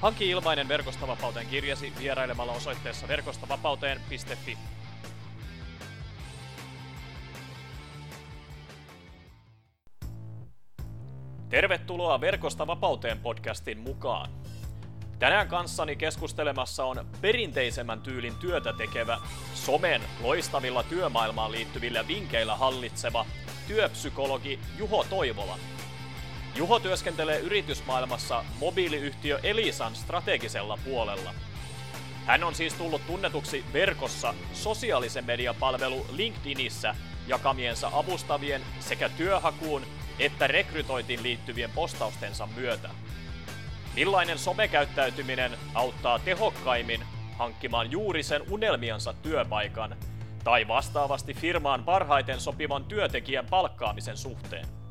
Hanki ilmainen Verkostavapauteen kirjasi vierailemalla osoitteessa verkostavapauteen.fi. Tervetuloa Verkosta vapauteen podcastin mukaan. Tänään kanssani keskustelemassa on perinteisemmän tyylin työtä tekevä, somen loistavilla työmaailmaan liittyvillä vinkkeillä hallitseva työpsykologi Juho Toivola – Juho työskentelee yritysmaailmassa mobiiliyhtiö Elisan strategisella puolella. Hän on siis tullut tunnetuksi verkossa sosiaalisen median palvelu LinkedInissä jakamiensa avustavien sekä työhakuun että rekrytointiin liittyvien postaustensa myötä. Millainen somekäyttäytyminen auttaa tehokkaimmin hankkimaan juuri sen unelmiansa työpaikan tai vastaavasti firmaan parhaiten sopivan työntekijän palkkaamisen suhteen?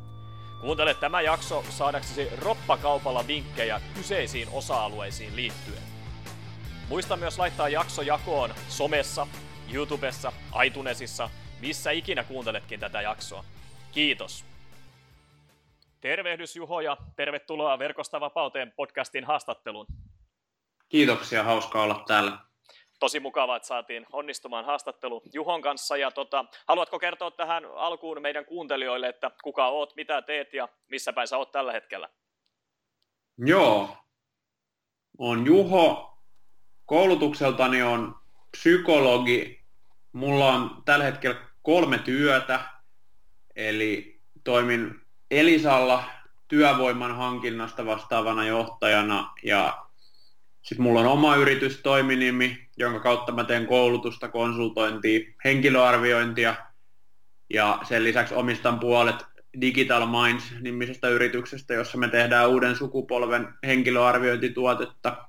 Kuuntele tämä jakso saadaksesi roppakaupalla vinkkejä kyseisiin osa-alueisiin liittyen. Muista myös laittaa jakso jakoon somessa, YouTubessa, iTunesissa, missä ikinä kuunteletkin tätä jaksoa. Kiitos! Tervehdys Juho ja tervetuloa Verkosta vapauteen podcastin haastatteluun. Kiitoksia, hauska olla täällä tosi mukavaa, että saatiin onnistumaan haastattelu Juhon kanssa. Ja tota, haluatko kertoa tähän alkuun meidän kuuntelijoille, että kuka oot, mitä teet ja missä päin sä oot tällä hetkellä? Joo, on Juho. Koulutukseltani on psykologi. Mulla on tällä hetkellä kolme työtä, eli toimin Elisalla työvoiman hankinnasta vastaavana johtajana ja sitten mulla on oma yritystoiminimi, jonka kautta mä teen koulutusta, konsultointia, henkilöarviointia ja sen lisäksi omistan puolet Digital Minds-nimisestä yrityksestä, jossa me tehdään uuden sukupolven henkilöarviointituotetta.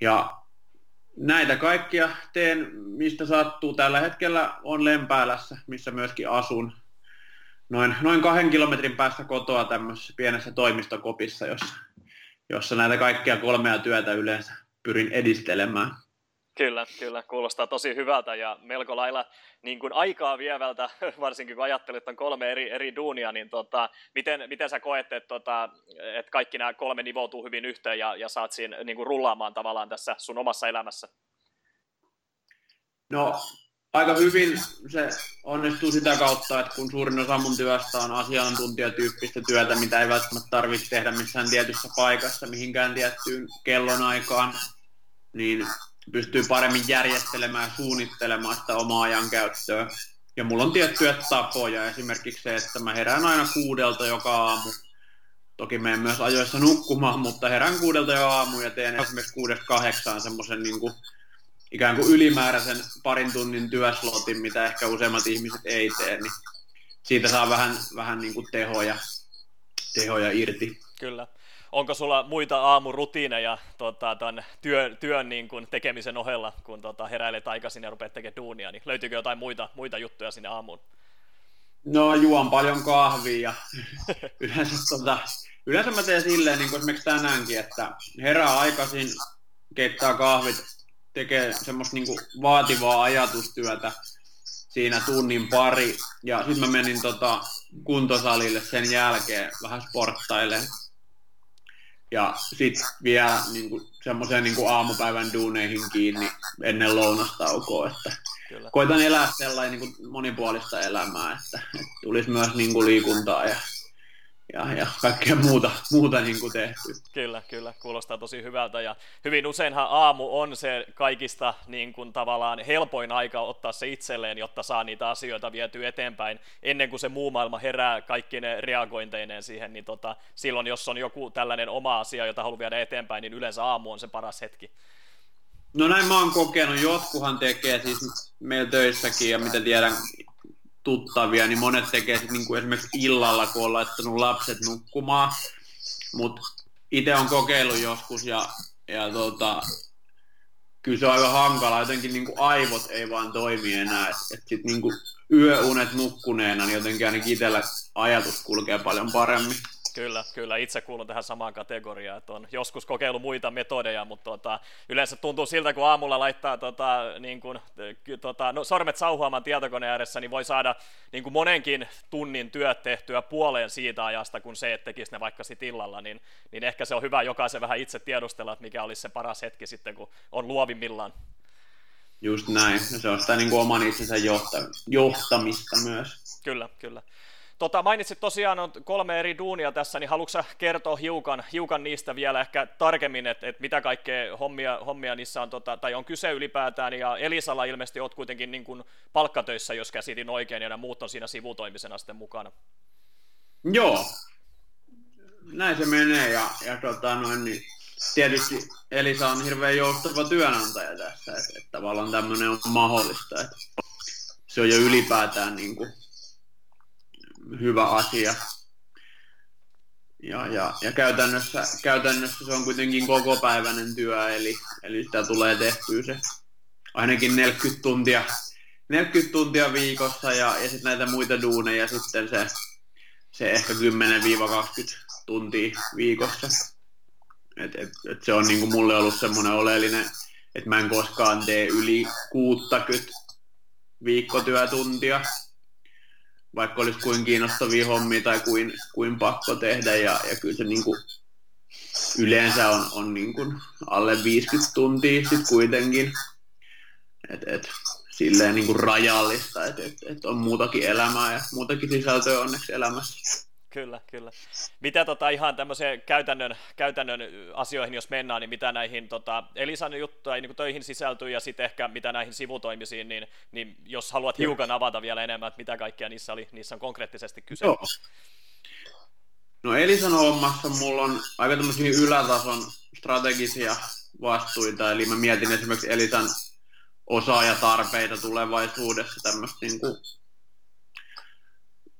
Ja näitä kaikkia teen, mistä sattuu. Tällä hetkellä on Lempäälässä, missä myöskin asun. Noin, noin kahden kilometrin päästä kotoa tämmöisessä pienessä toimistokopissa, jossa jossa näitä kaikkia kolmea työtä yleensä pyrin edistelemään. Kyllä, kyllä. Kuulostaa tosi hyvältä ja melko lailla niin kuin aikaa vievältä, varsinkin kun ajattelet, että on kolme eri, eri duunia, niin tota, miten, miten sä koet, että, tota, että kaikki nämä kolme nivoutuu hyvin yhteen ja, ja saat siinä niin kuin rullaamaan tavallaan tässä sun omassa elämässä? No aika hyvin se onnistuu sitä kautta, että kun suurin osa mun työstä on asiantuntijatyyppistä työtä, mitä ei välttämättä tarvitse tehdä missään tietyssä paikassa mihinkään tiettyyn kellonaikaan, niin pystyy paremmin järjestelemään ja suunnittelemaan sitä omaa ajankäyttöä. Ja mulla on tiettyjä tapoja, esimerkiksi se, että mä herään aina kuudelta joka aamu. Toki menen myös ajoissa nukkumaan, mutta herään kuudelta jo aamu ja teen esimerkiksi kuudesta kahdeksaan semmoisen niin ikään kuin ylimääräisen parin tunnin työslotin, mitä ehkä useimmat ihmiset ei tee, niin siitä saa vähän, vähän niin kuin tehoja, tehoja irti. Kyllä. Onko sulla muita aamurutiineja tota, tämän työn, työn niin kuin tekemisen ohella, kun tota, heräilet aikaisin ja rupeat tekemään duunia, niin löytyykö jotain muita, muita juttuja sinne aamuun? No juon paljon kahvia ja yleensä, tota, yleensä mä teen silleen, niin kuin esimerkiksi tänäänkin, että herää aikaisin, keittää kahvit tekee semmoista niinku vaativaa ajatustyötä siinä tunnin pari. Ja sitten mä menin tota kuntosalille sen jälkeen vähän sporttaille. Ja sitten vielä niinku, semmoiseen niinku aamupäivän duuneihin kiinni ennen lounastaukoa. Että Kyllä. koitan elää sellainen niinku monipuolista elämää, että, että tulisi myös niinku liikuntaa ja ja, ja kaikkea muuta, muuta niin kuin tehty. Kyllä, kyllä, kuulostaa tosi hyvältä ja hyvin useinhan aamu on se kaikista niin kuin tavallaan helpoin aika ottaa se itselleen, jotta saa niitä asioita vietyä eteenpäin ennen kuin se muu maailma herää kaikki ne reagointeineen siihen, niin tota, silloin jos on joku tällainen oma asia, jota haluaa viedä eteenpäin, niin yleensä aamu on se paras hetki. No näin mä oon kokenut, jotkuhan tekee siis meillä töissäkin ja mitä tiedän tuttavia, niin monet tekee sit niinku esimerkiksi illalla, kun on laittanut lapset nukkumaan. Mutta itse on kokeillut joskus ja, ja tota, kyllä se on aika hankala, jotenkin niin kuin aivot ei vaan toimi enää, että et sitten niin kuin yöunet nukkuneena, niin jotenkin ainakin itsellä ajatus kulkee paljon paremmin. Kyllä, kyllä. Itse kuulun tähän samaan kategoriaan, että on joskus kokeillut muita metodeja, mutta tota, yleensä tuntuu siltä, kun aamulla laittaa tota, niin kuin, tota, no, sormet sauhuamaan tietokoneen ääressä, niin voi saada niin kuin monenkin tunnin työt tehtyä puoleen siitä ajasta, kun se, että tekisi ne vaikka sit illalla, niin, niin ehkä se on hyvä jokaisen vähän itse tiedustella, että mikä olisi se paras hetki sitten, kun on luovimmillaan. Just näin. Se on sitä niin kuin oman itsensä johtamista myös. Kyllä, kyllä. Tota, mainitsit tosiaan on kolme eri duunia tässä, niin haluatko kertoa hiukan, hiukan niistä vielä ehkä tarkemmin, että, että mitä kaikkea hommia, hommia niissä on, tota, tai on kyse ylipäätään, ja Elisalla ilmeisesti olet kuitenkin niin kuin palkkatöissä, jos käsitin oikein, ja muut on siinä sivutoimisena sitten mukana. Joo, näin se menee, ja, ja tota, noin, niin tietysti Elisa on hirveän joustava työnantaja tässä, että, että tavallaan tämmöinen on mahdollista, että se on jo ylipäätään niin kuin hyvä asia. Ja, ja, ja käytännössä, käytännössä se on kuitenkin koko päiväinen työ, eli, eli sitä tulee tehtyä se ainakin 40 tuntia, 40 tuntia viikossa ja, ja sitten näitä muita duuneja sitten se, se ehkä 10-20 tuntia viikossa. Et, et, et se on niinku mulle ollut semmoinen oleellinen, että mä en koskaan tee yli 60 viikkotyötuntia vaikka olisi kuin kiinnostavia hommia tai kuin, kuin pakko tehdä. Ja, ja kyllä se niin kuin, yleensä on, on niin kuin alle 50 tuntia sit kuitenkin. Et, et, silleen niin kuin rajallista, että et, et on muutakin elämää ja muutakin sisältöä onneksi elämässä. Kyllä, kyllä. Mitä tota, ihan tämmöiseen käytännön, käytännön asioihin, jos mennään, niin mitä näihin tota, Elisan juttuja niin töihin sisältyy ja sitten ehkä mitä näihin sivutoimisiin, niin, niin jos haluat hiukan avata vielä enemmän, että mitä kaikkea niissä, oli, niissä on konkreettisesti kyse. Joo. No Elisan hommassa mulla on aika tämmöisiä ylätason strategisia vastuita, eli mä mietin esimerkiksi Elisan osaajatarpeita tulevaisuudessa, tämmöistä niin kuin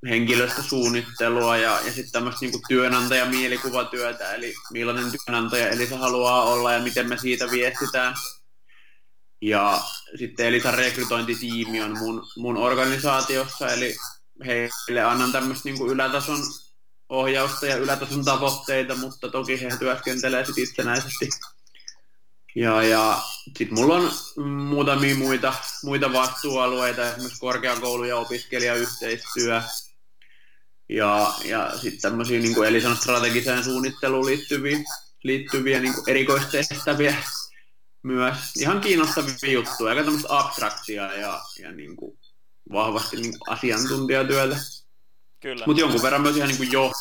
henkilöstösuunnittelua ja, ja sitten tämmöistä niin työnantaja mielikuvatyötä, eli millainen työnantaja Elisa haluaa olla ja miten me siitä viestitään. Ja sitten Elisan rekrytointitiimi on mun, mun organisaatiossa, eli heille annan tämmöistä niin ylätason ohjausta ja ylätason tavoitteita, mutta toki he työskentelee sitten itsenäisesti. Ja, ja sitten mulla on muutamia muita, muita vastuualueita, esimerkiksi korkeakoulu- ja opiskelijayhteistyö, ja, ja sitten tämmöisiä niin kuin Elisan strategiseen suunnitteluun liittyviä, liittyviä niin erikoistehtäviä myös. Ihan kiinnostavia juttuja, aika tämmöistä abstraktia ja, ja niin kuin vahvasti niin kuin asiantuntijatyötä. Kyllä. Mutta jonkun verran myös ihan niin kuin jo,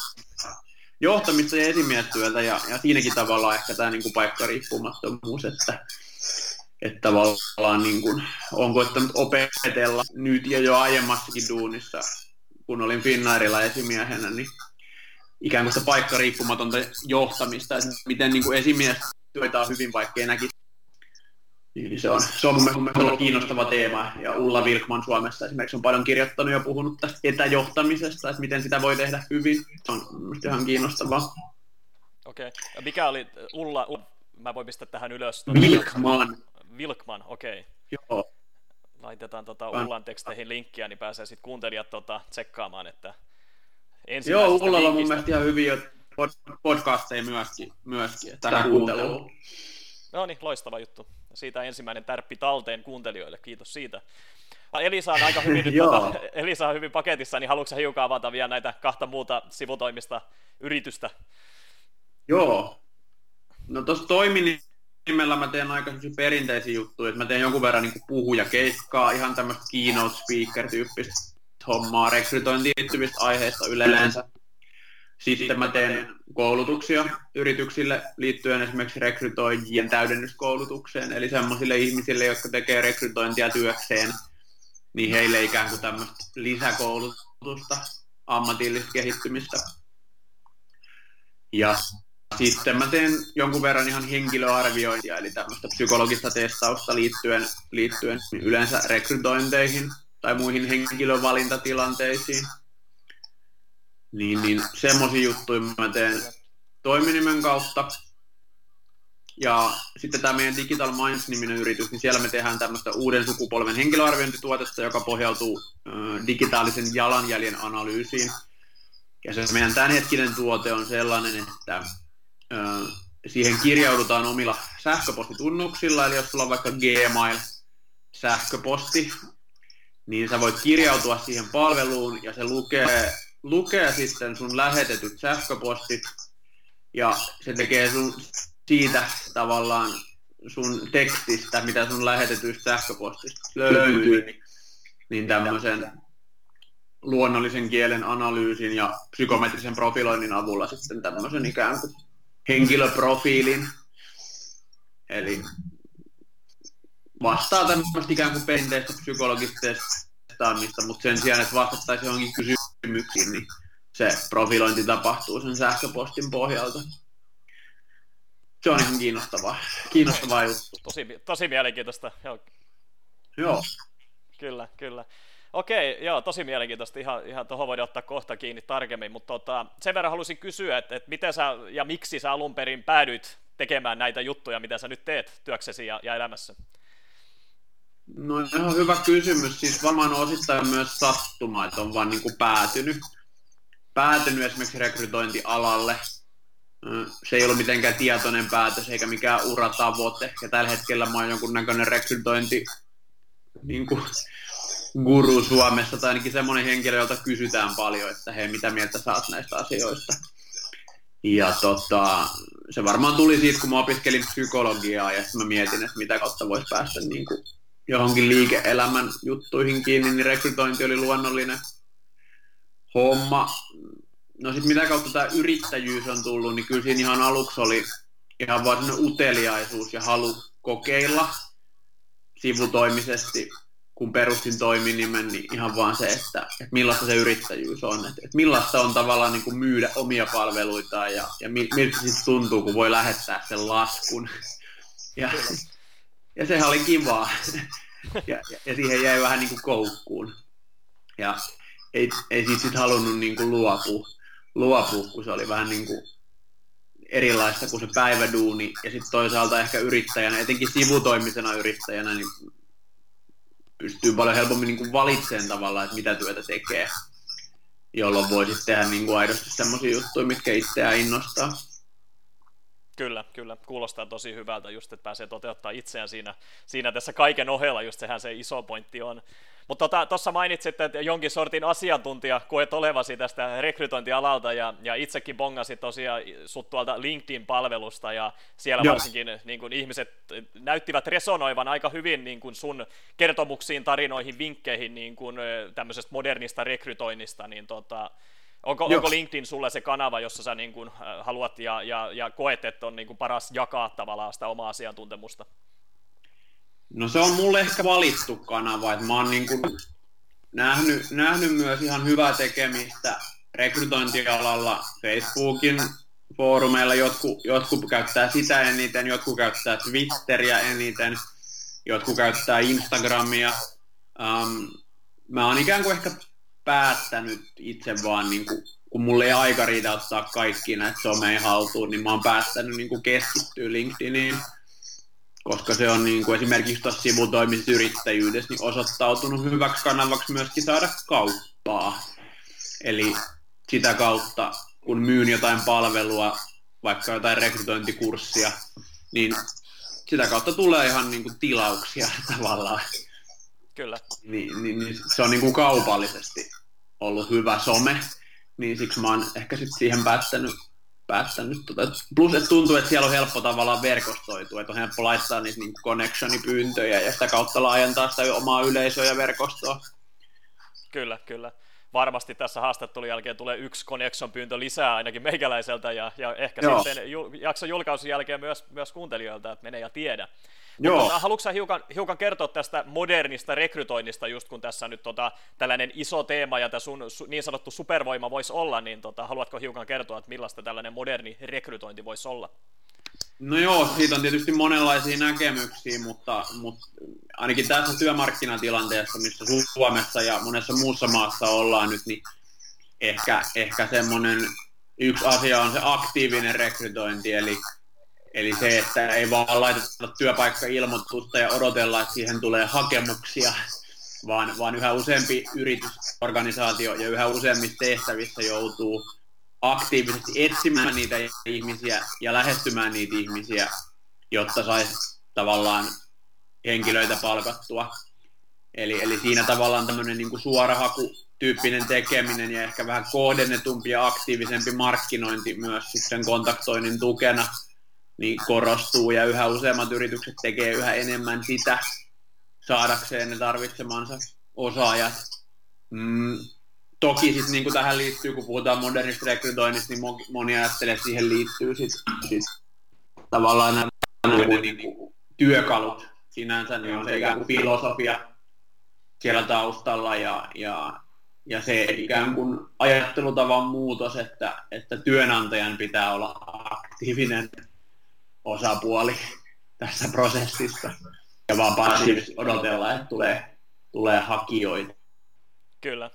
johtamista ja esimiestyötä ja, ja siinäkin tavalla ehkä tämä niin kuin paikkariippumattomuus, että, että tavallaan niin kuin, on koittanut opetella nyt ja jo aiemmassakin duunissa kun olin Finnairilla esimiehenä, niin ikään kuin sitä paikkariippumatonta johtamista, että miten niin kuin esimies työtää hyvin, vaikka näkisi. Niin se on, se on mun mielestä kiinnostava teema, ja Ulla Vilkman Suomessa esimerkiksi on paljon kirjoittanut ja puhunut tästä etäjohtamisesta, että miten sitä voi tehdä hyvin. Se on ihan kiinnostavaa. Okei. Okay. Mikä oli Ulla, Ulla, mä voin pistää tähän ylös. Vilkman. Vilkman, okei. Okay. Joo laitetaan tota Ullan teksteihin linkkiä, niin pääsee sitten kuuntelijat tota, tsekkaamaan, että Joo, Ullalla on mun mielestä ihan hyviä podcasteja myöskin, myöskin tähän kuunteluun. No niin, loistava juttu. Siitä ensimmäinen tärppi talteen kuuntelijoille, kiitos siitä. Elisa on aika hyvin, nyt, tota, Elisa on hyvin paketissa, niin haluatko hiukan avata vielä näitä kahta muuta sivutoimista yritystä? Joo. No tuossa toimin nimellä mä teen aika perinteisiä juttuja, että mä teen jonkun verran niin puhuja keikkaa, ihan tämmöistä keynote speaker tyyppistä hommaa, rekrytointiin liittyvistä aiheista yleensä. Sitten mä teen koulutuksia yrityksille liittyen esimerkiksi rekrytoijien täydennyskoulutukseen, eli semmoisille ihmisille, jotka tekee rekrytointia työkseen, niin heille ikään kuin tämmöistä lisäkoulutusta, ammatillista kehittymistä. Ja sitten mä teen jonkun verran ihan henkilöarviointia, eli tämmöistä psykologista testausta liittyen, liittyen yleensä rekrytointeihin tai muihin henkilövalintatilanteisiin. Niin, niin semmoisia juttuja mä teen toiminimen kautta. ja sitten tämä meidän Digital Minds-niminen yritys, niin siellä me tehdään tämmöistä uuden sukupolven henkilöarviointituotetta, joka pohjautuu digitaalisen jalanjäljen analyysiin. Ja se meidän tämänhetkinen tuote on sellainen, että siihen kirjaudutaan omilla sähköpostitunnuksilla, eli jos sulla on vaikka Gmail, sähköposti, niin sä voit kirjautua siihen palveluun ja se lukee, lukee sitten sun lähetetyt sähköpostit ja se tekee sun siitä tavallaan sun tekstistä, mitä sun lähetetyistä sähköpostista löytyy, niin, niin tämmöisen luonnollisen kielen analyysin ja psykometrisen profiloinnin avulla sitten tämmöisen ikään kuin henkilöprofiilin. Eli vastaa tämmöistä ikään kuin perinteistä psykologista testaamista, mutta sen sijaan, että vastattaisiin johonkin kysymyksiin, niin se profilointi tapahtuu sen sähköpostin pohjalta. Se on ihan kiinnostavaa, kiinnostavaa juttu. Tosi, tosi mielenkiintoista. Joo. Joo. Kyllä, kyllä. Okei, joo, tosi mielenkiintoista. Ihan, ihan tuohon voidaan ottaa kohta kiinni tarkemmin, mutta tota, sen verran halusin kysyä, että, että miten sä ja miksi sä alun perin päädyit tekemään näitä juttuja, mitä sä nyt teet työksesi ja, ja elämässä? No ihan hyvä kysymys. Siis varmaan osittain myös sattuma, että on vaan niin kuin päätynyt, päätynyt esimerkiksi rekrytointialalle. Se ei ollut mitenkään tietoinen päätös eikä mikään uratavoite. Ja tällä hetkellä mä oon jonkunnäköinen rekrytointi niin kuin, guru Suomessa, tai ainakin semmoinen henkilö, jolta kysytään paljon, että hei, mitä mieltä saat näistä asioista. Ja tota, se varmaan tuli siitä, kun mä opiskelin psykologiaa, ja sitten mä mietin, että mitä kautta voisi päästä niin kuin johonkin liike-elämän juttuihin kiinni, niin rekrytointi oli luonnollinen homma. No sitten mitä kautta tämä yrittäjyys on tullut, niin kyllä siinä ihan aluksi oli ihan vaan uteliaisuus ja halu kokeilla sivutoimisesti kun perustin toiminimen, niin ihan vaan se, että, että millaista se yrittäjyys on, että, että millaista on tavallaan niin kuin myydä omia palveluitaan ja, ja miltä sitten tuntuu, kun voi lähettää sen laskun. Ja, ja sehän oli kivaa. Ja, ja, siihen jäi vähän niin kuin koukkuun. Ja ei, ei siitä sitten halunnut niin kuin luopua, luopua, kun se oli vähän niin kuin erilaista kuin se päiväduuni. Ja sitten toisaalta ehkä yrittäjänä, etenkin sivutoimisena yrittäjänä, niin pystyy paljon helpommin niin kuin valitsemaan tavallaan, että mitä työtä tekee, jolloin voisi tehdä niin kuin aidosti sellaisia juttuja, mitkä itseään innostaa. Kyllä, kyllä. Kuulostaa tosi hyvältä just, että pääsee toteuttaa itseään siinä, siinä tässä kaiken ohella, just sehän se iso pointti on. Mutta tuossa tota, mainitsit, että jonkin sortin asiantuntija koet olevasi tästä rekrytointialalta, ja, ja itsekin bongasit tosiaan sut tuolta LinkedIn-palvelusta, ja siellä Joo. varsinkin niin kun ihmiset näyttivät resonoivan aika hyvin niin kun sun kertomuksiin, tarinoihin, vinkkeihin niin kun, tämmöisestä modernista rekrytoinnista, niin tota, Onko, onko LinkedIn sulle se kanava, jossa sä niin kun, haluat ja, ja, ja koet, että on niin kun paras jakaa tavallaan sitä omaa asiantuntemusta? No se on mulle ehkä valittu kanava, että mä oon niin kuin nähnyt, nähnyt myös ihan hyvää tekemistä rekrytointialalla Facebookin foorumeilla. Jotkut, jotkut käyttää sitä eniten, jotkut käyttää Twitteriä eniten, jotkut käyttää Instagramia. Um, mä oon ikään kuin ehkä päättänyt itse vaan, niin kuin, kun mulle ei aika riitä ottaa kaikki näitä someen haltuun, niin mä oon päättänyt niin kuin keskittyä LinkedIniin koska se on niin kuin esimerkiksi tuossa sivutoimisessa yrittäjyydessä niin osoittautunut hyväksi kanavaksi myöskin saada kauppaa. Eli sitä kautta, kun myyn jotain palvelua, vaikka jotain rekrytointikurssia, niin sitä kautta tulee ihan niin kuin tilauksia tavallaan. Kyllä. Niin, niin, niin se on niin kuin kaupallisesti ollut hyvä some, niin siksi mä oon ehkä sitten siihen päättänyt päättänyt. Tota, plus, että tuntuu, että siellä on helppo tavallaan verkostoitua, että on helppo laittaa niitä niin connectionipyyntöjä ja sitä kautta laajentaa sitä omaa yleisöä ja verkostoa. Kyllä, kyllä. Varmasti tässä haastattelun jälkeen tulee yksi connection-pyyntö lisää ainakin meikäläiseltä ja, ja ehkä Joo. sitten jakson julkaisun jälkeen myös, myös kuuntelijoilta, että menee ja tiedä. Joo. Mutta haluatko hiukan, hiukan kertoa tästä modernista rekrytoinnista, just kun tässä nyt tota, tällainen iso teema ja tämä sun su, niin sanottu supervoima voisi olla, niin tota, haluatko hiukan kertoa, että millaista tällainen moderni rekrytointi voisi olla? No joo, siitä on tietysti monenlaisia näkemyksiä, mutta, mutta ainakin tässä työmarkkinatilanteessa, missä Suomessa ja monessa muussa maassa ollaan nyt, niin ehkä, ehkä semmoinen yksi asia on se aktiivinen rekrytointi, eli Eli se, että ei vaan laiteta työpaikka-ilmoitusta ja odotella, että siihen tulee hakemuksia, vaan, vaan yhä useampi yritysorganisaatio ja yhä useammissa tehtävissä joutuu aktiivisesti etsimään niitä ihmisiä ja lähestymään niitä ihmisiä, jotta saisi tavallaan henkilöitä palkattua. Eli, eli siinä tavallaan tämmöinen niin suorahaku-tyyppinen tekeminen ja ehkä vähän kohdennetumpi ja aktiivisempi markkinointi myös sitten kontaktoinnin tukena niin korostuu ja yhä useammat yritykset tekee yhä enemmän sitä saadakseen ne tarvitsemansa osaajat. Mm, toki sitten niin tähän liittyy, kun puhutaan modernista rekrytoinnista, niin moni ajattelee, että siihen liittyy sit, sit tavallaan nämä niin kuin, työkalut sinänsä, niin on se ikään kuin filosofia siellä taustalla ja, ja, ja se ikään kuin ajattelutavan muutos, että, että työnantajan pitää olla aktiivinen osapuoli tässä prosessissa ja vaan passiivisesti odotella, että tulee, tulee hakijoita. Kyllä.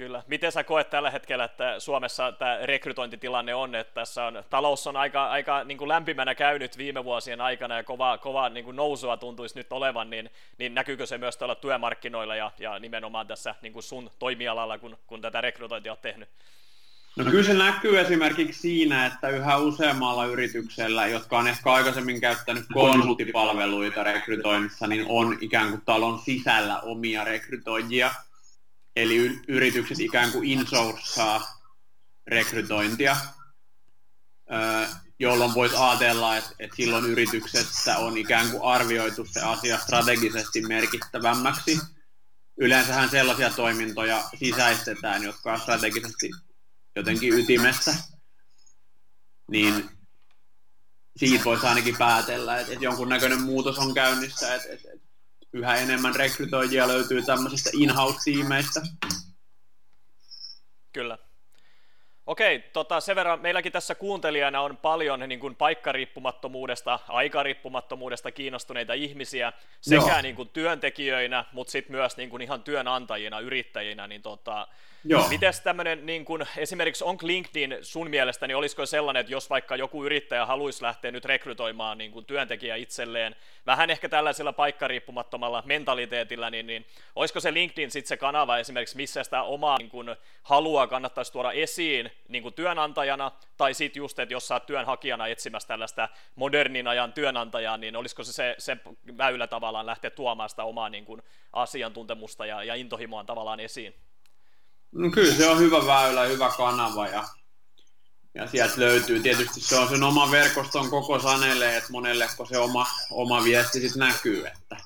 Kyllä. Miten sä koet tällä hetkellä, että Suomessa tämä rekrytointitilanne on, että tässä on, talous on aika, aika niin kuin lämpimänä käynyt viime vuosien aikana ja kova, kova niin kuin nousua tuntuisi nyt olevan, niin, niin näkyykö se myös tuolla työmarkkinoilla ja, ja nimenomaan tässä niin kuin sun toimialalla, kun, kun tätä rekrytointia on tehnyt? No kyllä se näkyy esimerkiksi siinä, että yhä useammalla yrityksellä, jotka on ehkä aikaisemmin käyttänyt konsulttipalveluita rekrytoinnissa, niin on ikään kuin talon sisällä omia rekrytoijia. Eli yritykset ikään kuin insourcaa rekrytointia, jolloin voisi ajatella, että, että silloin yrityksessä on ikään kuin arvioitu se asia strategisesti merkittävämmäksi. Yleensähän sellaisia toimintoja sisäistetään, jotka on strategisesti jotenkin ytimessä, niin siitä voisi ainakin päätellä, että, että jonkunnäköinen muutos on käynnissä, että, että, että yhä enemmän rekrytoijia löytyy tämmöisistä in-house-tiimeistä. Kyllä. Okei, tota, sen verran meilläkin tässä kuuntelijana on paljon niin kuin paikkariippumattomuudesta, aikariippumattomuudesta kiinnostuneita ihmisiä sekä niin kuin työntekijöinä, mutta sitten myös niin kuin ihan työnantajina, yrittäjinä, niin tota, Joo. Mites tämmöinen, niin kun, esimerkiksi onko LinkedIn sun mielestä, niin olisiko sellainen, että jos vaikka joku yrittäjä haluaisi lähteä nyt rekrytoimaan niin kun työntekijä itselleen, vähän ehkä tällaisella paikkariippumattomalla mentaliteetillä, niin, niin olisiko se LinkedIn sitten se kanava esimerkiksi, missä sitä omaa niin kun, halua kannattaisi tuoda esiin niin kun työnantajana, tai sitten just, että jos sä oot työnhakijana etsimässä tällaista modernin ajan työnantajaa, niin olisiko se se, se väylä tavallaan lähteä tuomaan sitä omaa niin kun, asiantuntemusta ja, ja intohimoa tavallaan esiin? No kyllä se on hyvä väylä, hyvä kanava ja, ja sieltä löytyy. Tietysti se on sen oma verkoston koko sanelee, että monelle kun se oma, oma viesti sitten näkyy. Että,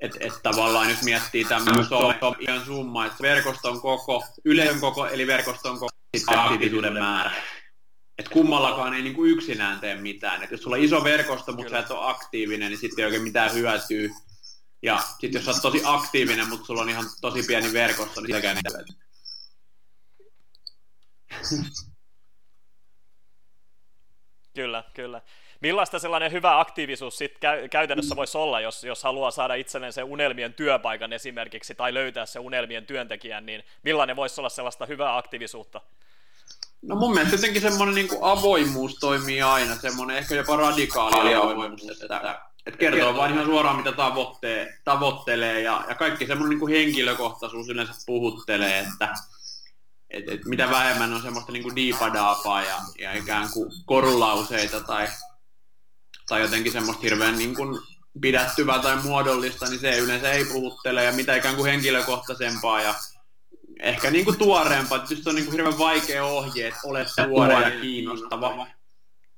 et, et tavallaan jos miettii tämmöistä ihan summa, että verkoston koko, yleisön koko, eli verkoston koko, sitten aktiivisuuden määrä. Että kummallakaan ei niinku yksinään tee mitään. Et jos sulla on iso verkosto, mutta sä et ole aktiivinen, niin sitten ei oikein mitään hyötyä ja sitten jos olet tosi aktiivinen, mutta sulla on ihan tosi pieni verkosto, niin sitäkään ei Kyllä, kyllä. Millaista sellainen hyvä aktiivisuus sit käy- käytännössä voisi olla, jos, jos haluaa saada itselleen sen unelmien työpaikan esimerkiksi tai löytää se unelmien työntekijän, niin millainen voisi olla sellaista hyvää aktiivisuutta? No mun mielestä jotenkin semmoinen niin avoimuus toimii aina, semmoinen ehkä jopa radikaali avoimuus, että et kertoo vain ihan suoraan, mitä tavoittee, tavoittelee ja, ja kaikki semmoinen niin henkilökohtaisuus yleensä puhuttelee, että et, et mitä vähemmän on semmoista niin diipadaapaa ja, ja ikään kuin korulauseita tai, tai jotenkin semmoista hirveän niin kuin pidättyvää tai muodollista, niin se yleensä ei puhuttele ja mitä ikään kuin henkilökohtaisempaa ja ehkä niin kuin tuoreempaa. Tietysti on niin kuin hirveän vaikea ohje, että olet tuore ja kiinnostava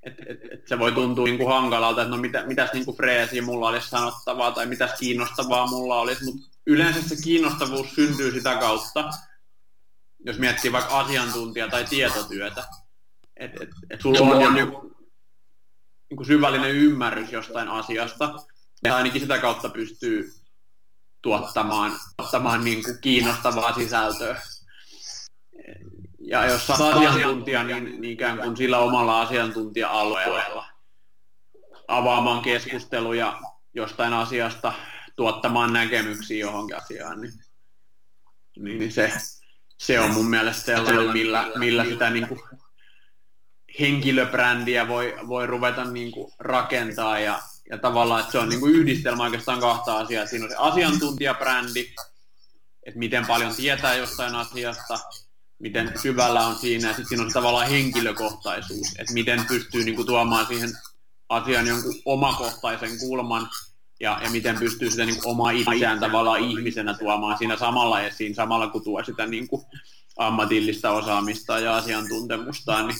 et, et, et se voi tuntua niin kuin hankalalta, että no mitä, mitäs niin kuin freesiä mulla olisi sanottavaa tai mitäs kiinnostavaa mulla olisi, mutta yleensä se kiinnostavuus syntyy sitä kautta, jos miettii vaikka asiantuntija- tai tietotyötä, että et, et sulla on jo niin kuin, niin kuin syvällinen ymmärrys jostain asiasta, ja ainakin sitä kautta pystyy tuottamaan, tuottamaan niin kuin kiinnostavaa sisältöä ja jos sä asiantuntija, niin, niin ikään kuin sillä omalla asiantuntija-alueella avaamaan keskusteluja jostain asiasta, tuottamaan näkemyksiä johonkin asiaan, niin, niin se, se on mun mielestä sellainen, millä, millä sitä niin kuin henkilöbrändiä voi, voi ruveta niin kuin rakentaa ja, ja tavallaan, että se on niin kuin yhdistelmä oikeastaan kahta asiaa. Siinä on se asiantuntijabrändi, että miten paljon tietää jostain asiasta, miten syvällä on siinä, ja sitten siinä on se tavallaan henkilökohtaisuus, että miten pystyy niin kuin, tuomaan siihen asian jonkun omakohtaisen kulman, ja, ja miten pystyy sitä niin kuin, omaa itseään tavallaan ihmisenä tuomaan siinä samalla esiin, samalla kun tuo sitä niin kuin, ammatillista osaamista ja asiantuntemusta, niin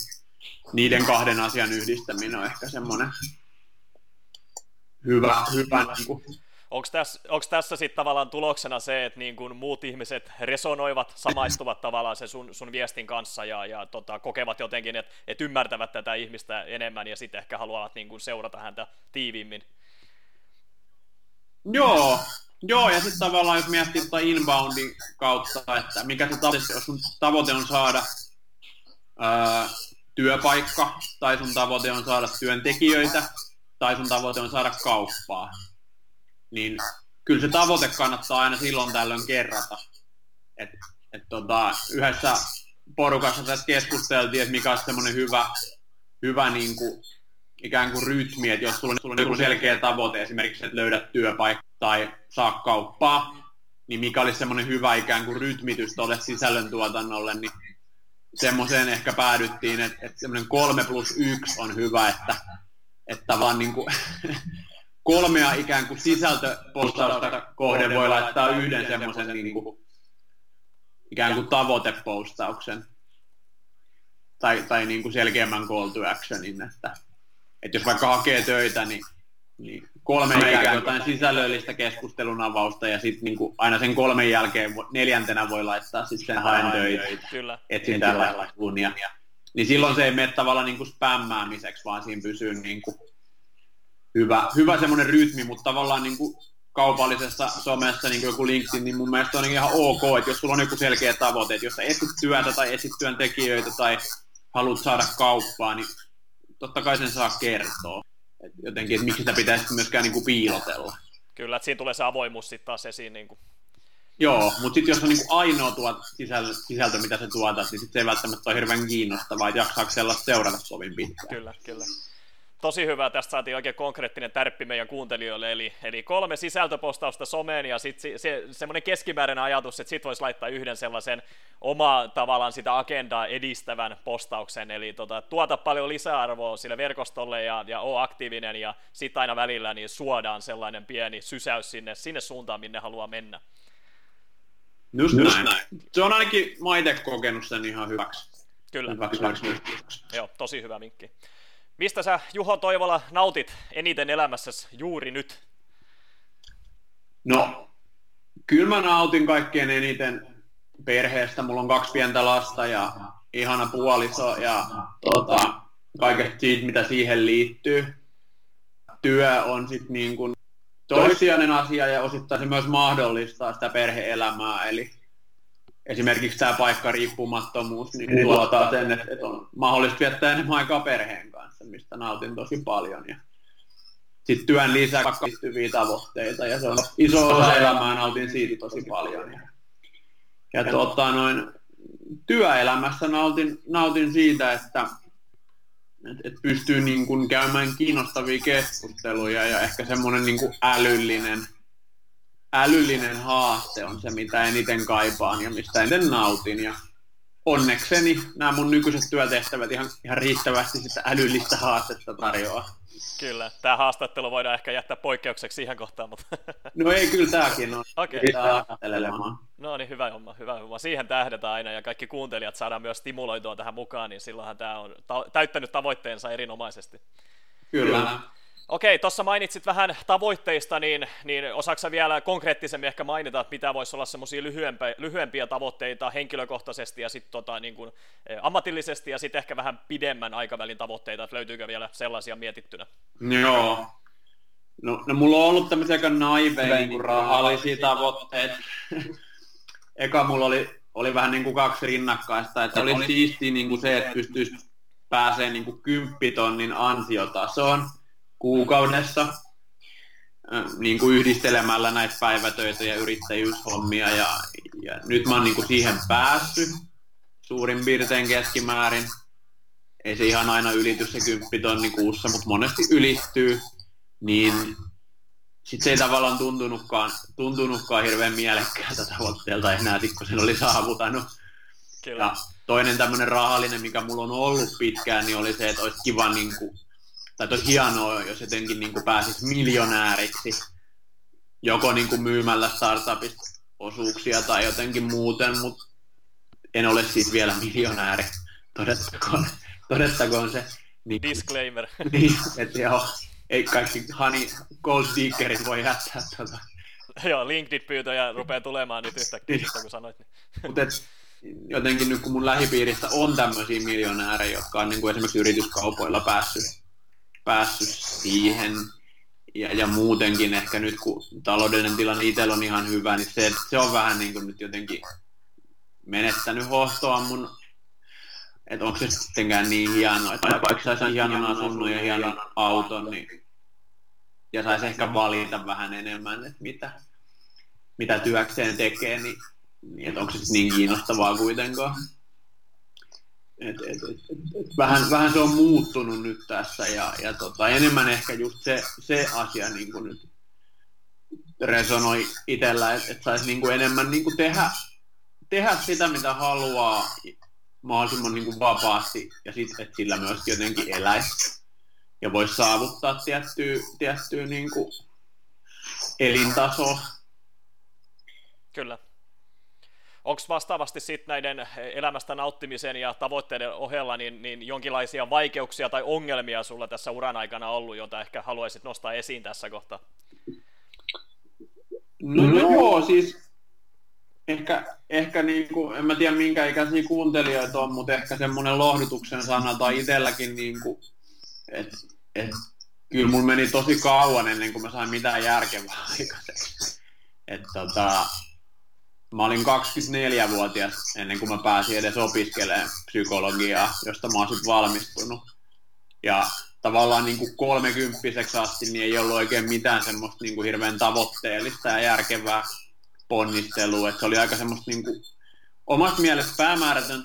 niiden kahden asian yhdistäminen on ehkä semmoinen hyvä, hyvä niin kuin, Onko tässä, tässä sitten tavallaan tuloksena se, että niin kun muut ihmiset resonoivat, samaistuvat tavallaan sen sun, sun viestin kanssa ja, ja tota, kokevat jotenkin, että et ymmärtävät tätä ihmistä enemmän ja sitten ehkä haluavat niin kun seurata häntä tiiviimmin? Joo, Joo, ja sitten tavallaan jos miettii tuota inboundin kautta, että mikä se tavoite, jos sun tavoite on saada ää, työpaikka, tai sun tavoite on saada työntekijöitä, tai sun tavoite on saada kauppaa, niin kyllä se tavoite kannattaa aina silloin tällöin kerrata. Et, et tota, yhdessä porukassa tässä keskusteltiin, että mikä on semmoinen hyvä, hyvä niin kuin, ikään kuin rytmi, että jos sulla on, sulla on joku selkeä tavoite, esimerkiksi että löydät työpaikka tai saa kauppaa, niin mikä olisi semmoinen hyvä ikään kuin rytmitys tuolle sisällöntuotannolle, niin semmoiseen ehkä päädyttiin, että, että semmoinen kolme plus yksi on hyvä, että, että vaan niin kuin, kolmea ikään kuin sisältöpostausta kohden voi laittaa yhden semmoisen niin kuin, ikään kuin tavoitepostauksen tai, tai niin kuin selkeämmän call to actionin, että, että jos vaikka hakee töitä, niin, niin kolme ikään kuin jotain sisällöllistä keskustelun avausta ja sitten niin kuin aina sen kolmen jälkeen neljäntenä voi laittaa sitten sen haen töitä, Kyllä. etsin tällaista unia. Niin silloin se ei mene tavallaan niin kuin spämmäämiseksi, vaan siinä pysyy niin kuin hyvä, hyvä semmoinen rytmi, mutta tavallaan niin kuin kaupallisessa somessa, niin kuin joku LinkedIn, niin mun mielestä on ihan ok, että jos sulla on joku selkeä tavoite, että jos sä etsit työtä tai etsit työntekijöitä tai haluat saada kauppaa, niin totta kai sen saa kertoa. Et jotenkin, että miksi sitä pitäisi myöskään niin kuin piilotella. Kyllä, että siinä tulee se avoimuus sitten taas esiin. Niin kuin. Joo, mutta sitten jos on niin kuin ainoa tuot sisältö, sisältö, mitä se tuotat, niin sit se ei välttämättä ole hirveän kiinnostavaa, että jaksaako sellaista seurata sovin pitkään. Kyllä, kyllä tosi hyvä, tästä saatiin oikein konkreettinen tärppi meidän kuuntelijoille, eli, eli kolme sisältöpostausta someen ja sitten se, semmoinen keskimääräinen ajatus, että sit voisi laittaa yhden sellaisen oma tavallaan sitä agendaa edistävän postauksen, eli tota, tuota paljon lisäarvoa sille verkostolle ja, ja ole aktiivinen ja sitten aina välillä niin suodaan sellainen pieni sysäys sinne, sinne suuntaan, minne haluaa mennä. Just, Just näin. näin. Se on ainakin maite kokenut sen ihan hyväksi. Kyllä. Hyväksi, hyväksi. Joo, tosi hyvä minkki. Mistä sä, Juho Toivola, nautit eniten elämässäsi juuri nyt? No, kyllä mä nautin kaikkien eniten perheestä. Mulla on kaksi pientä lasta ja ihana puoliso ja tota, kaikesta siitä, mitä siihen liittyy. Työ on sitten niin kuin asia ja osittain se myös mahdollistaa sitä perheelämää. Eli esimerkiksi tämä paikkariippumattomuus niin tuottaa sen, että on mahdollista viettää enemmän aikaa perheen kanssa, mistä nautin tosi paljon. Ja sitten työn lisäksi liittyviä tavoitteita ja se on iso osa elämää, nautin siitä tosi paljon. Ja, ja tuota, noin, työelämässä nautin, nautin siitä, että et, et pystyy niin kun käymään kiinnostavia keskusteluja ja ehkä semmoinen niin älyllinen – älyllinen haaste on se, mitä eniten kaipaan ja mistä eniten nautin. Ja onnekseni nämä mun nykyiset työtehtävät ihan, ihan riittävästi sitä älyllistä haastetta tarjoaa. Kyllä, tämä haastattelu voidaan ehkä jättää poikkeukseksi siihen kohtaan, mutta... No ei, kyllä tämäkin on. Okei. Okay. No niin, hyvä homma, hyvä homma. Siihen tähdetään aina ja kaikki kuuntelijat saadaan myös stimuloitua tähän mukaan, niin silloinhan tämä on ta- täyttänyt tavoitteensa erinomaisesti. Kyllä. kyllä. Okei, tuossa mainitsit vähän tavoitteista, niin, niin osaako vielä konkreettisemmin ehkä mainita, että mitä voisi olla semmoisia lyhyempiä, lyhyempiä tavoitteita henkilökohtaisesti ja sitten tota, niin kuin, eh, ammatillisesti ja sitten ehkä vähän pidemmän aikavälin tavoitteita, että löytyykö vielä sellaisia mietittynä? Joo. No, no mulla on ollut tämmöisiä aika naiveja niin rahallisia tavoitteita. Eka mulla oli, oli vähän niin kuin kaksi rinnakkaista, että oli siistiä niin kuin se, että pystyisi pääsee niin kuin kymppitonnin ansiotasoon kuukaudessa niin kuin yhdistelemällä näitä päivätöitä ja yrittäjyyshommia ja, ja nyt mä oon niin kuin siihen päässyt suurin piirtein keskimäärin. ei se ihan aina ylity se kymppitonni kuussa, mutta monesti ylittyy, niin sitten se ei tavallaan tuntunutkaan, tuntunutkaan hirveän mielekkäältä tavoitteelta enää, kun sen oli saavutanut. Kyllä. Ja toinen tämmöinen rahallinen, mikä mulla on ollut pitkään, niin oli se, että olisi kiva, niin kuin, tai olisi hienoa, jos jotenkin niin kuin pääsisi miljonääriksi, joko niin kuin myymällä startupista osuuksia tai jotenkin muuten, mutta en ole siis vielä miljonääri, todettakoon, todettakoon se. Niin, Disclaimer. Niin, että joo, ei kaikki honey gold diggerit voi jättää tuota. Joo, LinkedIn-pyytöjä rupeaa tulemaan nyt yhtäkkiä, niin. kun sanoit. Niin. Mutta jotenkin nyt kun mun lähipiiristä on tämmöisiä miljonäärejä, jotka on niin kuin esimerkiksi yrityskaupoilla päässyt, päässyt siihen, ja, ja muutenkin ehkä nyt kun taloudellinen tilanne itsellä on ihan hyvä, niin se, se on vähän niin kuin nyt jotenkin menettänyt hohtoa mun, että onko se sittenkään niin hienoa, että vaikka saisi hienon asunnon ja hienon auton, niin ja saisi ehkä valita vähän enemmän, että mitä, mitä työkseen tekee, niin, niin että onko se niin kiinnostavaa kuitenkaan. Et, et, et, et, vähän, vähän se on muuttunut nyt tässä ja, ja tota, enemmän ehkä just se, se asia niin kuin nyt resonoi itsellä, että et saisi niin kuin enemmän niin kuin tehdä, tehdä sitä, mitä haluaa mahdollisimman niin kuin vapaasti ja sitten, että sillä myöskin jotenkin eläisi ja voisi saavuttaa tiettyä, tiettyä niin kuin elintasoa. Kyllä. Onko vastaavasti sitten näiden elämästä nauttimisen ja tavoitteiden ohella niin, niin jonkinlaisia vaikeuksia tai ongelmia sulla tässä uran aikana ollut, joita ehkä haluaisit nostaa esiin tässä kohtaa? No, joo, siis ehkä, ehkä niin kuin, en mä tiedä minkä ikäisiä kuuntelijoita on, mutta ehkä semmoinen lohdutuksen sana tai itselläkin, niin että et, kyllä mun meni tosi kauan ennen kuin mä sain mitään järkevää aikaiseksi. Että tota, mä olin 24-vuotias ennen kuin mä pääsin edes opiskelemaan psykologiaa, josta mä oon valmistunut. Ja tavallaan niin kuin kolmekymppiseksi asti niin ei ollut oikein mitään semmoista niin kuin hirveän tavoitteellista ja järkevää ponnistelua. Että se oli aika semmoista niin kuin, omasta mielestä päämäärätön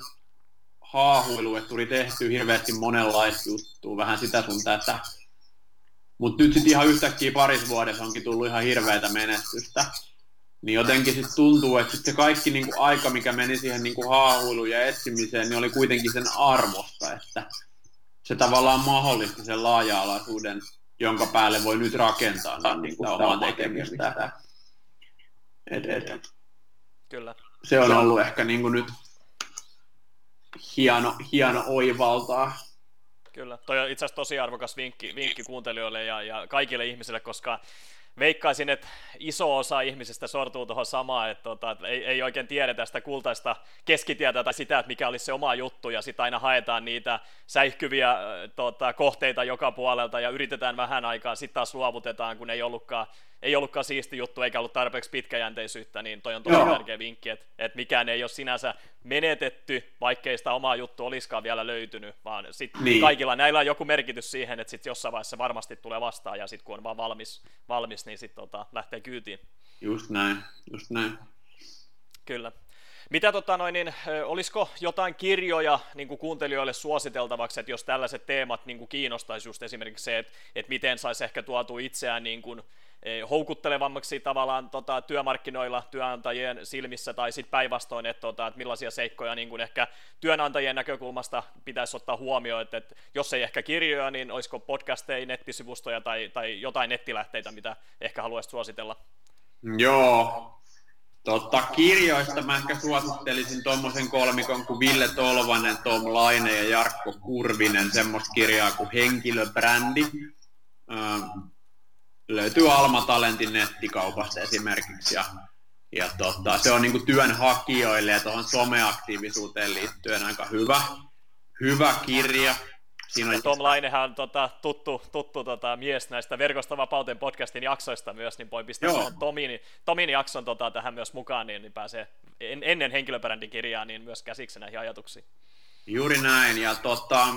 haahuilu, että tuli tehty hirveästi monenlaista juttua, vähän sitä sun tätä. Mutta nyt sitten ihan yhtäkkiä parissa vuodessa onkin tullut ihan hirveätä menestystä niin jotenkin sitten tuntuu, että sit se kaikki niinku aika, mikä meni siihen niinku haahuiluun ja etsimiseen, niin oli kuitenkin sen arvosta, että se tavallaan mahdollisti sen laaja-alaisuuden, jonka päälle voi nyt rakentaa niin, niin kuin omaa tekemistä. Et, et. Kyllä. Se on ollut ehkä niin kuin nyt hieno, hieno oivaltaa. Kyllä, toi on itse asiassa tosi arvokas vinkki, vinkki kuuntelijoille ja, ja kaikille ihmisille, koska veikkaisin, että iso osa ihmisistä sortuu tuohon samaan, että, tota, ei, ei oikein tiedetä sitä kultaista keskitietä tai sitä, että mikä olisi se oma juttu, ja sitten aina haetaan niitä säihkyviä tota, kohteita joka puolelta, ja yritetään vähän aikaa, sitten taas luovutetaan, kun ei ollutkaan, ei ollutkaan siisti juttu, eikä ollut tarpeeksi pitkäjänteisyyttä, niin toi on tosi Joo. tärkeä vinkki, että, että mikään ei ole sinänsä menetetty, vaikkei sitä omaa juttu olisikaan vielä löytynyt, vaan sitten niin. kaikilla näillä on joku merkitys siihen, että sitten jossain vaiheessa varmasti tulee vastaan, ja sitten kun on vaan valmis, valmis niin sitten tota, lähtee kyytiin. Just näin, just näin. Kyllä. Mitä tota noin, niin, olisiko jotain kirjoja niin kuin kuuntelijoille suositeltavaksi, että jos tällaiset teemat niin kuin kiinnostaisi just esimerkiksi se, että, että miten saisi ehkä tuotu itseään niin kuin, houkuttelevammaksi tavallaan tota, työmarkkinoilla työnantajien silmissä tai sitten päinvastoin, että, tota, että millaisia seikkoja niin kuin ehkä työnantajien näkökulmasta pitäisi ottaa huomioon, että, että jos ei ehkä kirjoja, niin olisiko podcasteja, nettisivustoja tai, tai jotain nettilähteitä, mitä ehkä haluaisit suositella? Joo, Totta, kirjoista mä ehkä suosittelisin tuommoisen kolmikon kuin Ville Tolvanen, Tom Laine ja Jarkko Kurvinen, semmoista kirjaa kuin Henkilöbrändi. Löytyy Alma Talentin nettikaupasta esimerkiksi. Ja, ja tota, se on niinku työnhakijoille ja tuohon someaktiivisuuteen liittyen aika hyvä, hyvä kirja. Siinä on... Tom Lainehan on tota, tuttu, tuttu tota, mies näistä Verkosta vapauteen podcastin jaksoista myös, niin voi pistää Tomin, Tomin jakson tota, tähän myös mukaan, niin, niin pääsee en, ennen henkilöbrändin kirjaa niin myös käsiksi näihin ajatuksiin. Juuri näin, ja tota,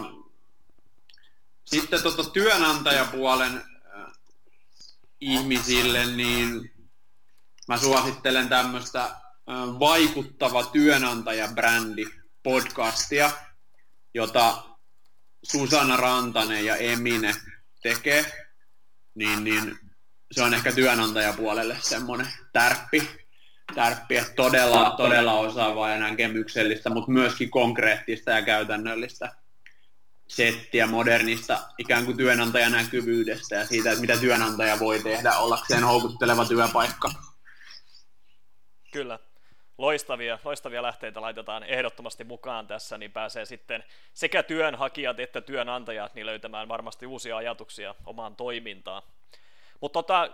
sitten tota, työnantajapuolen ihmisille, niin mä suosittelen tämmöistä vaikuttava työnantajabrändi podcastia, jota Susanna Rantanen ja Emine tekee, niin, niin se on ehkä työnantajapuolelle semmoinen tärppi, tärppi että todella, todella osaavaa ja näkemyksellistä, mutta myöskin konkreettista ja käytännöllistä settiä modernista ikään kuin työnantajanäkyvyydestä ja siitä, että mitä työnantaja voi tehdä ollakseen houkutteleva työpaikka. Kyllä. Loistavia, loistavia lähteitä laitetaan ehdottomasti mukaan tässä, niin pääsee sitten sekä työnhakijat että työnantajat niin löytämään varmasti uusia ajatuksia omaan toimintaan. Mutta tota,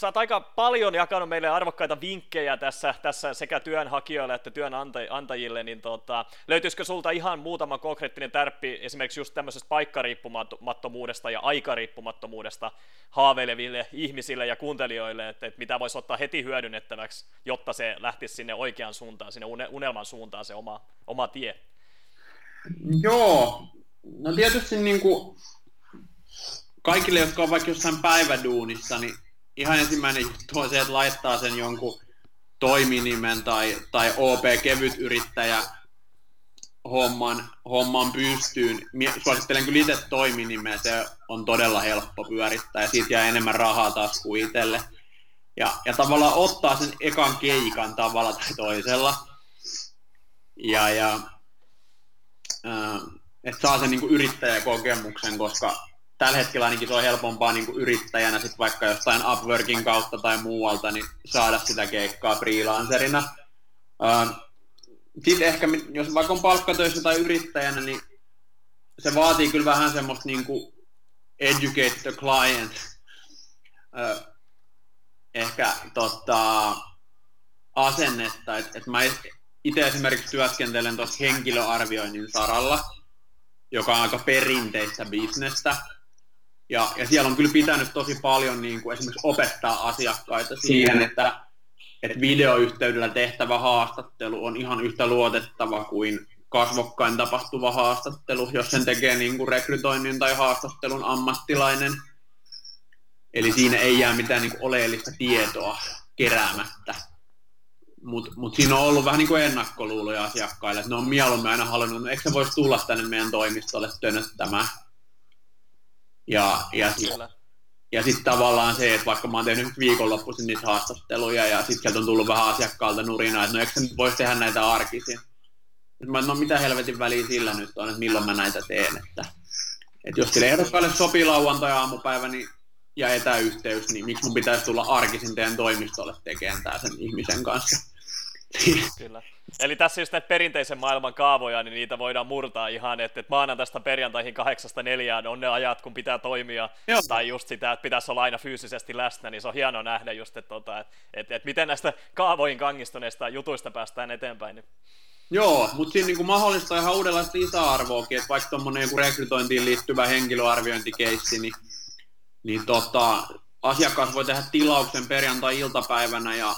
sä oot aika paljon jakanut meille arvokkaita vinkkejä tässä, tässä sekä työnhakijoille että työnantajille, niin tota, löytyisikö sulta ihan muutama konkreettinen tärppi esimerkiksi just tämmöisestä paikkariippumattomuudesta ja aikariippumattomuudesta haaveileville ihmisille ja kuuntelijoille, että, että mitä voisi ottaa heti hyödynnettäväksi, jotta se lähtisi sinne oikeaan suuntaan, sinne unelman suuntaan se oma, oma tie? Joo, no tietysti niin kuin kaikille, jotka on vaikka jossain päiväduunissa, niin ihan ensimmäinen juttu on se, että laittaa sen jonkun toiminimen tai, tai OP-kevyt yrittäjä homman, homman pystyyn. Suosittelen kyllä itse toiminimeä, se on todella helppo pyörittää ja siitä jää enemmän rahaa taas kuin itselle. Ja, ja tavallaan ottaa sen ekan keikan tavalla tai toisella. Ja, ja äh, että saa sen niin yrittäjäkokemuksen, koska tällä hetkellä ainakin se on helpompaa niin kuin yrittäjänä sit vaikka jostain Upworkin kautta tai muualta niin saada sitä keikkaa freelancerina. Sitten ehkä, jos vaikka on palkkatöissä tai yrittäjänä, niin se vaatii kyllä vähän semmoista niin kuin educate the client. Ehkä tota, asennetta, että et mä itse esimerkiksi työskentelen tuossa henkilöarvioinnin saralla, joka on aika perinteistä bisnestä, ja, ja siellä on kyllä pitänyt tosi paljon niin kuin esimerkiksi opettaa asiakkaita siihen, että, että videoyhteydellä tehtävä haastattelu on ihan yhtä luotettava kuin kasvokkain tapahtuva haastattelu, jos sen tekee niin kuin rekrytoinnin tai haastattelun ammattilainen. Eli siinä ei jää mitään niin kuin oleellista tietoa keräämättä. Mutta mut siinä on ollut vähän niin kuin ennakkoluuloja asiakkaille, että ne on mieluummin aina halunnut, että eikö se voisi tulla tänne meidän toimistolle tönöttämään ja, ja, Kyllä. ja sitten tavallaan se, että vaikka mä oon tehnyt viikonloppuisin niitä haastatteluja ja sitten sieltä on tullut vähän asiakkaalta nurina, että no eikö nyt voisi tehdä näitä arkisin. Sitten mä no mitä helvetin väliä sillä nyt on, että milloin mä näitä teen. Että, että jos sille ehdokkaalle sopii lauantai aamupäivä niin, ja etäyhteys, niin miksi mun pitäisi tulla arkisin teidän toimistolle tekemään tää sen ihmisen kanssa. Kyllä. Eli tässä just näitä perinteisen maailman kaavoja, niin niitä voidaan murtaa ihan, että, että maanantaista perjantaihin kahdeksasta neljään on ne ajat, kun pitää toimia, Joo. tai just sitä, että pitäisi olla aina fyysisesti läsnä, niin se on hienoa nähdä just, että, että, että, että, että miten näistä kaavoihin kangistuneista jutuista päästään eteenpäin. Niin. Joo, mutta siinä niinku mahdollista ihan uudenlaista lisäarvoakin, että vaikka tuommoinen joku rekrytointiin liittyvä henkilöarviointikeissi, niin, niin tota, asiakas voi tehdä tilauksen perjantai-iltapäivänä ja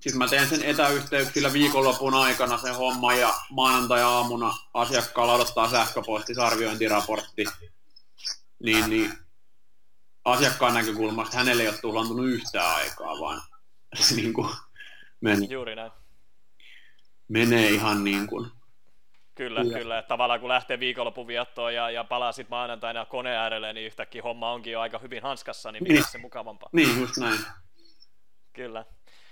sitten mä teen sen etäyhteyksillä viikonlopun aikana sen homma ja maanantai-aamuna asiakkaalla odottaa sähköpostisarviointiraportti. Niin, niin asiakkaan näkökulmasta hänelle ei ole tuhlantunut yhtään aikaa, vaan se niin kuin men, Juuri näin. menee ihan niin kuin Kyllä, kyllä. kyllä. Tavallaan kun lähtee viikonlopun viettoon ja, ja palaa sitten maanantaina koneen äärelle, niin yhtäkkiä homma onkin jo aika hyvin hanskassa, niin, niin. se mukavampaa. Niin, just näin. Kyllä.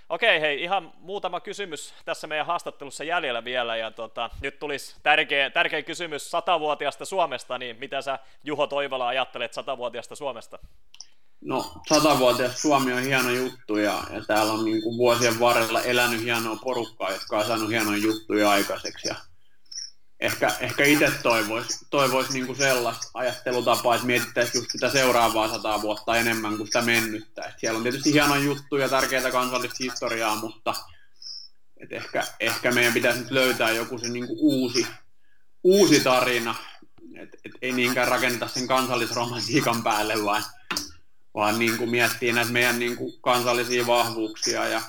Okei, hei, ihan muutama kysymys tässä meidän haastattelussa jäljellä vielä, ja tota, nyt tulisi tärkeä, tärkeä kysymys satavuotiaasta Suomesta, niin mitä sä Juho Toivola ajattelet satavuotiaasta Suomesta? No, satavuotias Suomi on hieno juttu, ja, ja täällä on niin kuin vuosien varrella elänyt hienoa porukkaa, jotka on saanut hienoja juttuja aikaiseksi, ja ehkä, ehkä itse toivoisi toivois niinku sellaista ajattelutapaa, että mietittäisiin just sitä seuraavaa sataa vuotta enemmän kuin sitä mennyttä. Et siellä on tietysti hienoja juttuja, tärkeää kansallista historiaa, mutta et ehkä, ehkä meidän pitäisi nyt löytää joku se niinku uusi, uusi tarina. Et, et ei niinkään rakenneta sen kansallisromantiikan päälle, vaan, vaan niinku miettiä näitä meidän niinku kansallisia vahvuuksia ja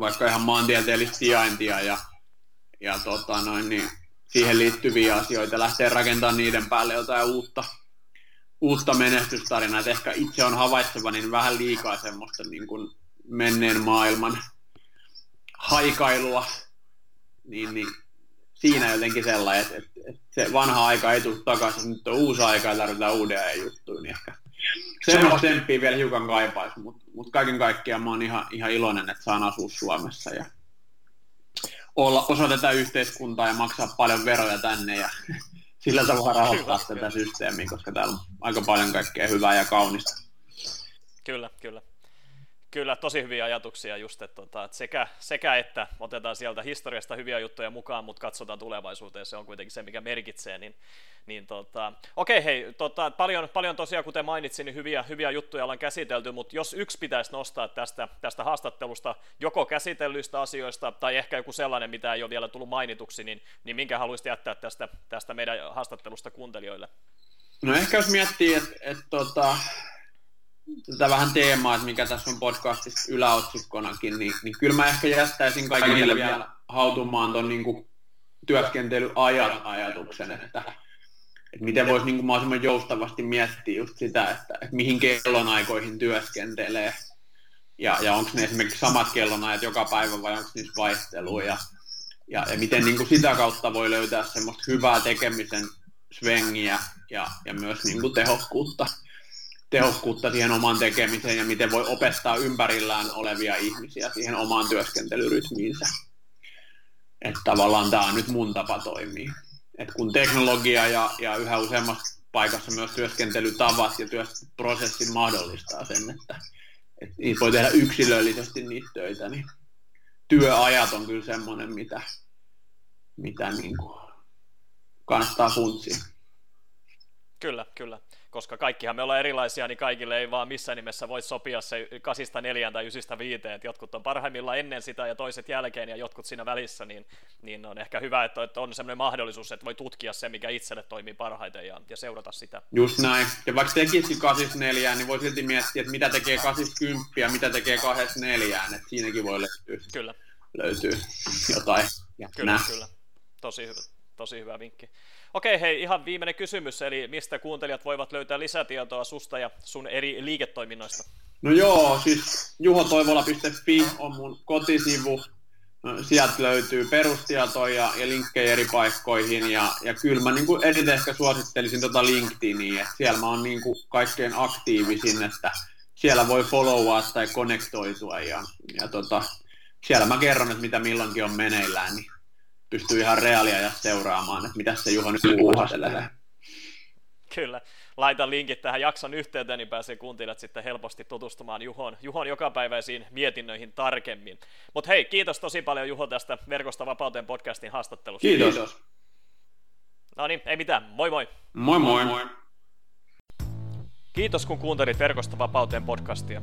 vaikka ihan maantieteellistä sijaintia ja, ja tota noin, niin siihen liittyviä asioita, lähteä rakentamaan niiden päälle jotain uutta, uutta menestystarinaa. että ehkä itse on havaitseva niin vähän liikaa semmoista niin kuin menneen maailman haikailua, niin, niin siinä jotenkin sellainen, että, että, että se vanha aika ei tule takaisin, nyt on uusi aika ja tarvitaan uusia juttuja, niin ehkä semmoista temppia vielä hiukan kaipaisi, mutta mut kaiken kaikkiaan mä oon ihan, ihan iloinen, että saan asua Suomessa ja olla osa tätä yhteiskuntaa ja maksaa paljon veroja tänne ja sillä tavalla rahoittaa tätä systeemiä, koska täällä on aika paljon kaikkea hyvää ja kaunista. Kyllä, kyllä. Kyllä, tosi hyviä ajatuksia just, että, tota, että sekä, sekä että otetaan sieltä historiasta hyviä juttuja mukaan, mutta katsotaan tulevaisuuteen, se on kuitenkin se, mikä merkitsee, niin, niin tota, okei hei, tota, paljon, paljon tosiaan, kuten mainitsin, niin hyviä, hyviä juttuja ollaan käsitelty, mutta jos yksi pitäisi nostaa tästä, tästä haastattelusta joko käsitellyistä asioista tai ehkä joku sellainen, mitä ei ole vielä tullut mainituksi, niin, niin minkä haluaisit jättää tästä, tästä meidän haastattelusta kuuntelijoille? No ehkä jos miettii, että et, tota, tätä vähän teemaa, että mikä tässä on podcastissa yläotsikkonakin, niin, niin kyllä mä ehkä jättäisin kaikille vielä hautumaan tuon niin työskentelyajan ajatuksen, että, että miten voisi niin kuin mahdollisimman joustavasti miettiä just sitä, että, että mihin kellonaikoihin työskentelee, ja, ja onko ne esimerkiksi samat kellonajat joka päivä vai onko niissä vaihtelua, ja, ja, ja miten niin kuin sitä kautta voi löytää semmoista hyvää tekemisen svengiä ja, ja myös niin kuin tehokkuutta tehokkuutta siihen omaan tekemiseen ja miten voi opettaa ympärillään olevia ihmisiä siihen omaan työskentelyrytmiinsä. Että tavallaan tämä on nyt mun tapa toimia. Et kun teknologia ja, ja yhä useammassa paikassa myös työskentelytavat ja työprosessit mahdollistaa sen, että, että niitä voi tehdä yksilöllisesti niitä töitä, niin työajat on kyllä semmoinen, mitä, mitä niin kuin kannattaa funtsia. Kyllä, kyllä koska kaikkihan me ollaan erilaisia, niin kaikille ei vaan missään nimessä voi sopia se kasista neljään tai ysistä viiteen, että jotkut on parhaimmillaan ennen sitä ja toiset jälkeen ja jotkut siinä välissä, niin, niin on ehkä hyvä, että, on sellainen mahdollisuus, että voi tutkia se, mikä itselle toimii parhaiten ja, ja seurata sitä. Just näin. Ja vaikka tekisikin kasista neljään, niin voi silti miettiä, että mitä tekee kasista kymppiä, mitä tekee kahdesta neljään, että siinäkin voi löytyä, kyllä. löytyy jotain. Ja kyllä, nää. kyllä. Tosi hyvä, tosi hyvä vinkki. Okei, hei, ihan viimeinen kysymys, eli mistä kuuntelijat voivat löytää lisätietoa susta ja sun eri liiketoiminnoista? No joo, siis juhotoivola.fi on mun kotisivu. Sieltä löytyy perustietoja ja, ja linkkejä eri paikkoihin. Ja, ja kyllä mä niin kuin eniten ehkä suosittelisin tota LinkedInia, siellä mä oon niin kuin kaikkein aktiivisin, että siellä voi followaa tai konnektoitua ja, ja tota, siellä mä kerron, että mitä milloinkin on meneillään, niin pystyy ihan reaalia ja seuraamaan, että mitä se Juho nyt puuhastelee. Kyllä. Laitan linkit tähän jakson yhteyteen, niin pääsee kuuntelijat sitten helposti tutustumaan Juhon, Juhon jokapäiväisiin mietinnöihin tarkemmin. Mutta hei, kiitos tosi paljon Juho tästä Verkosta vapauteen podcastin haastattelusta. Kiitos. No niin, ei mitään. Moi moi. Moi moi. moi. Kiitos kun kuuntelit Verkosta vapauteen podcastia.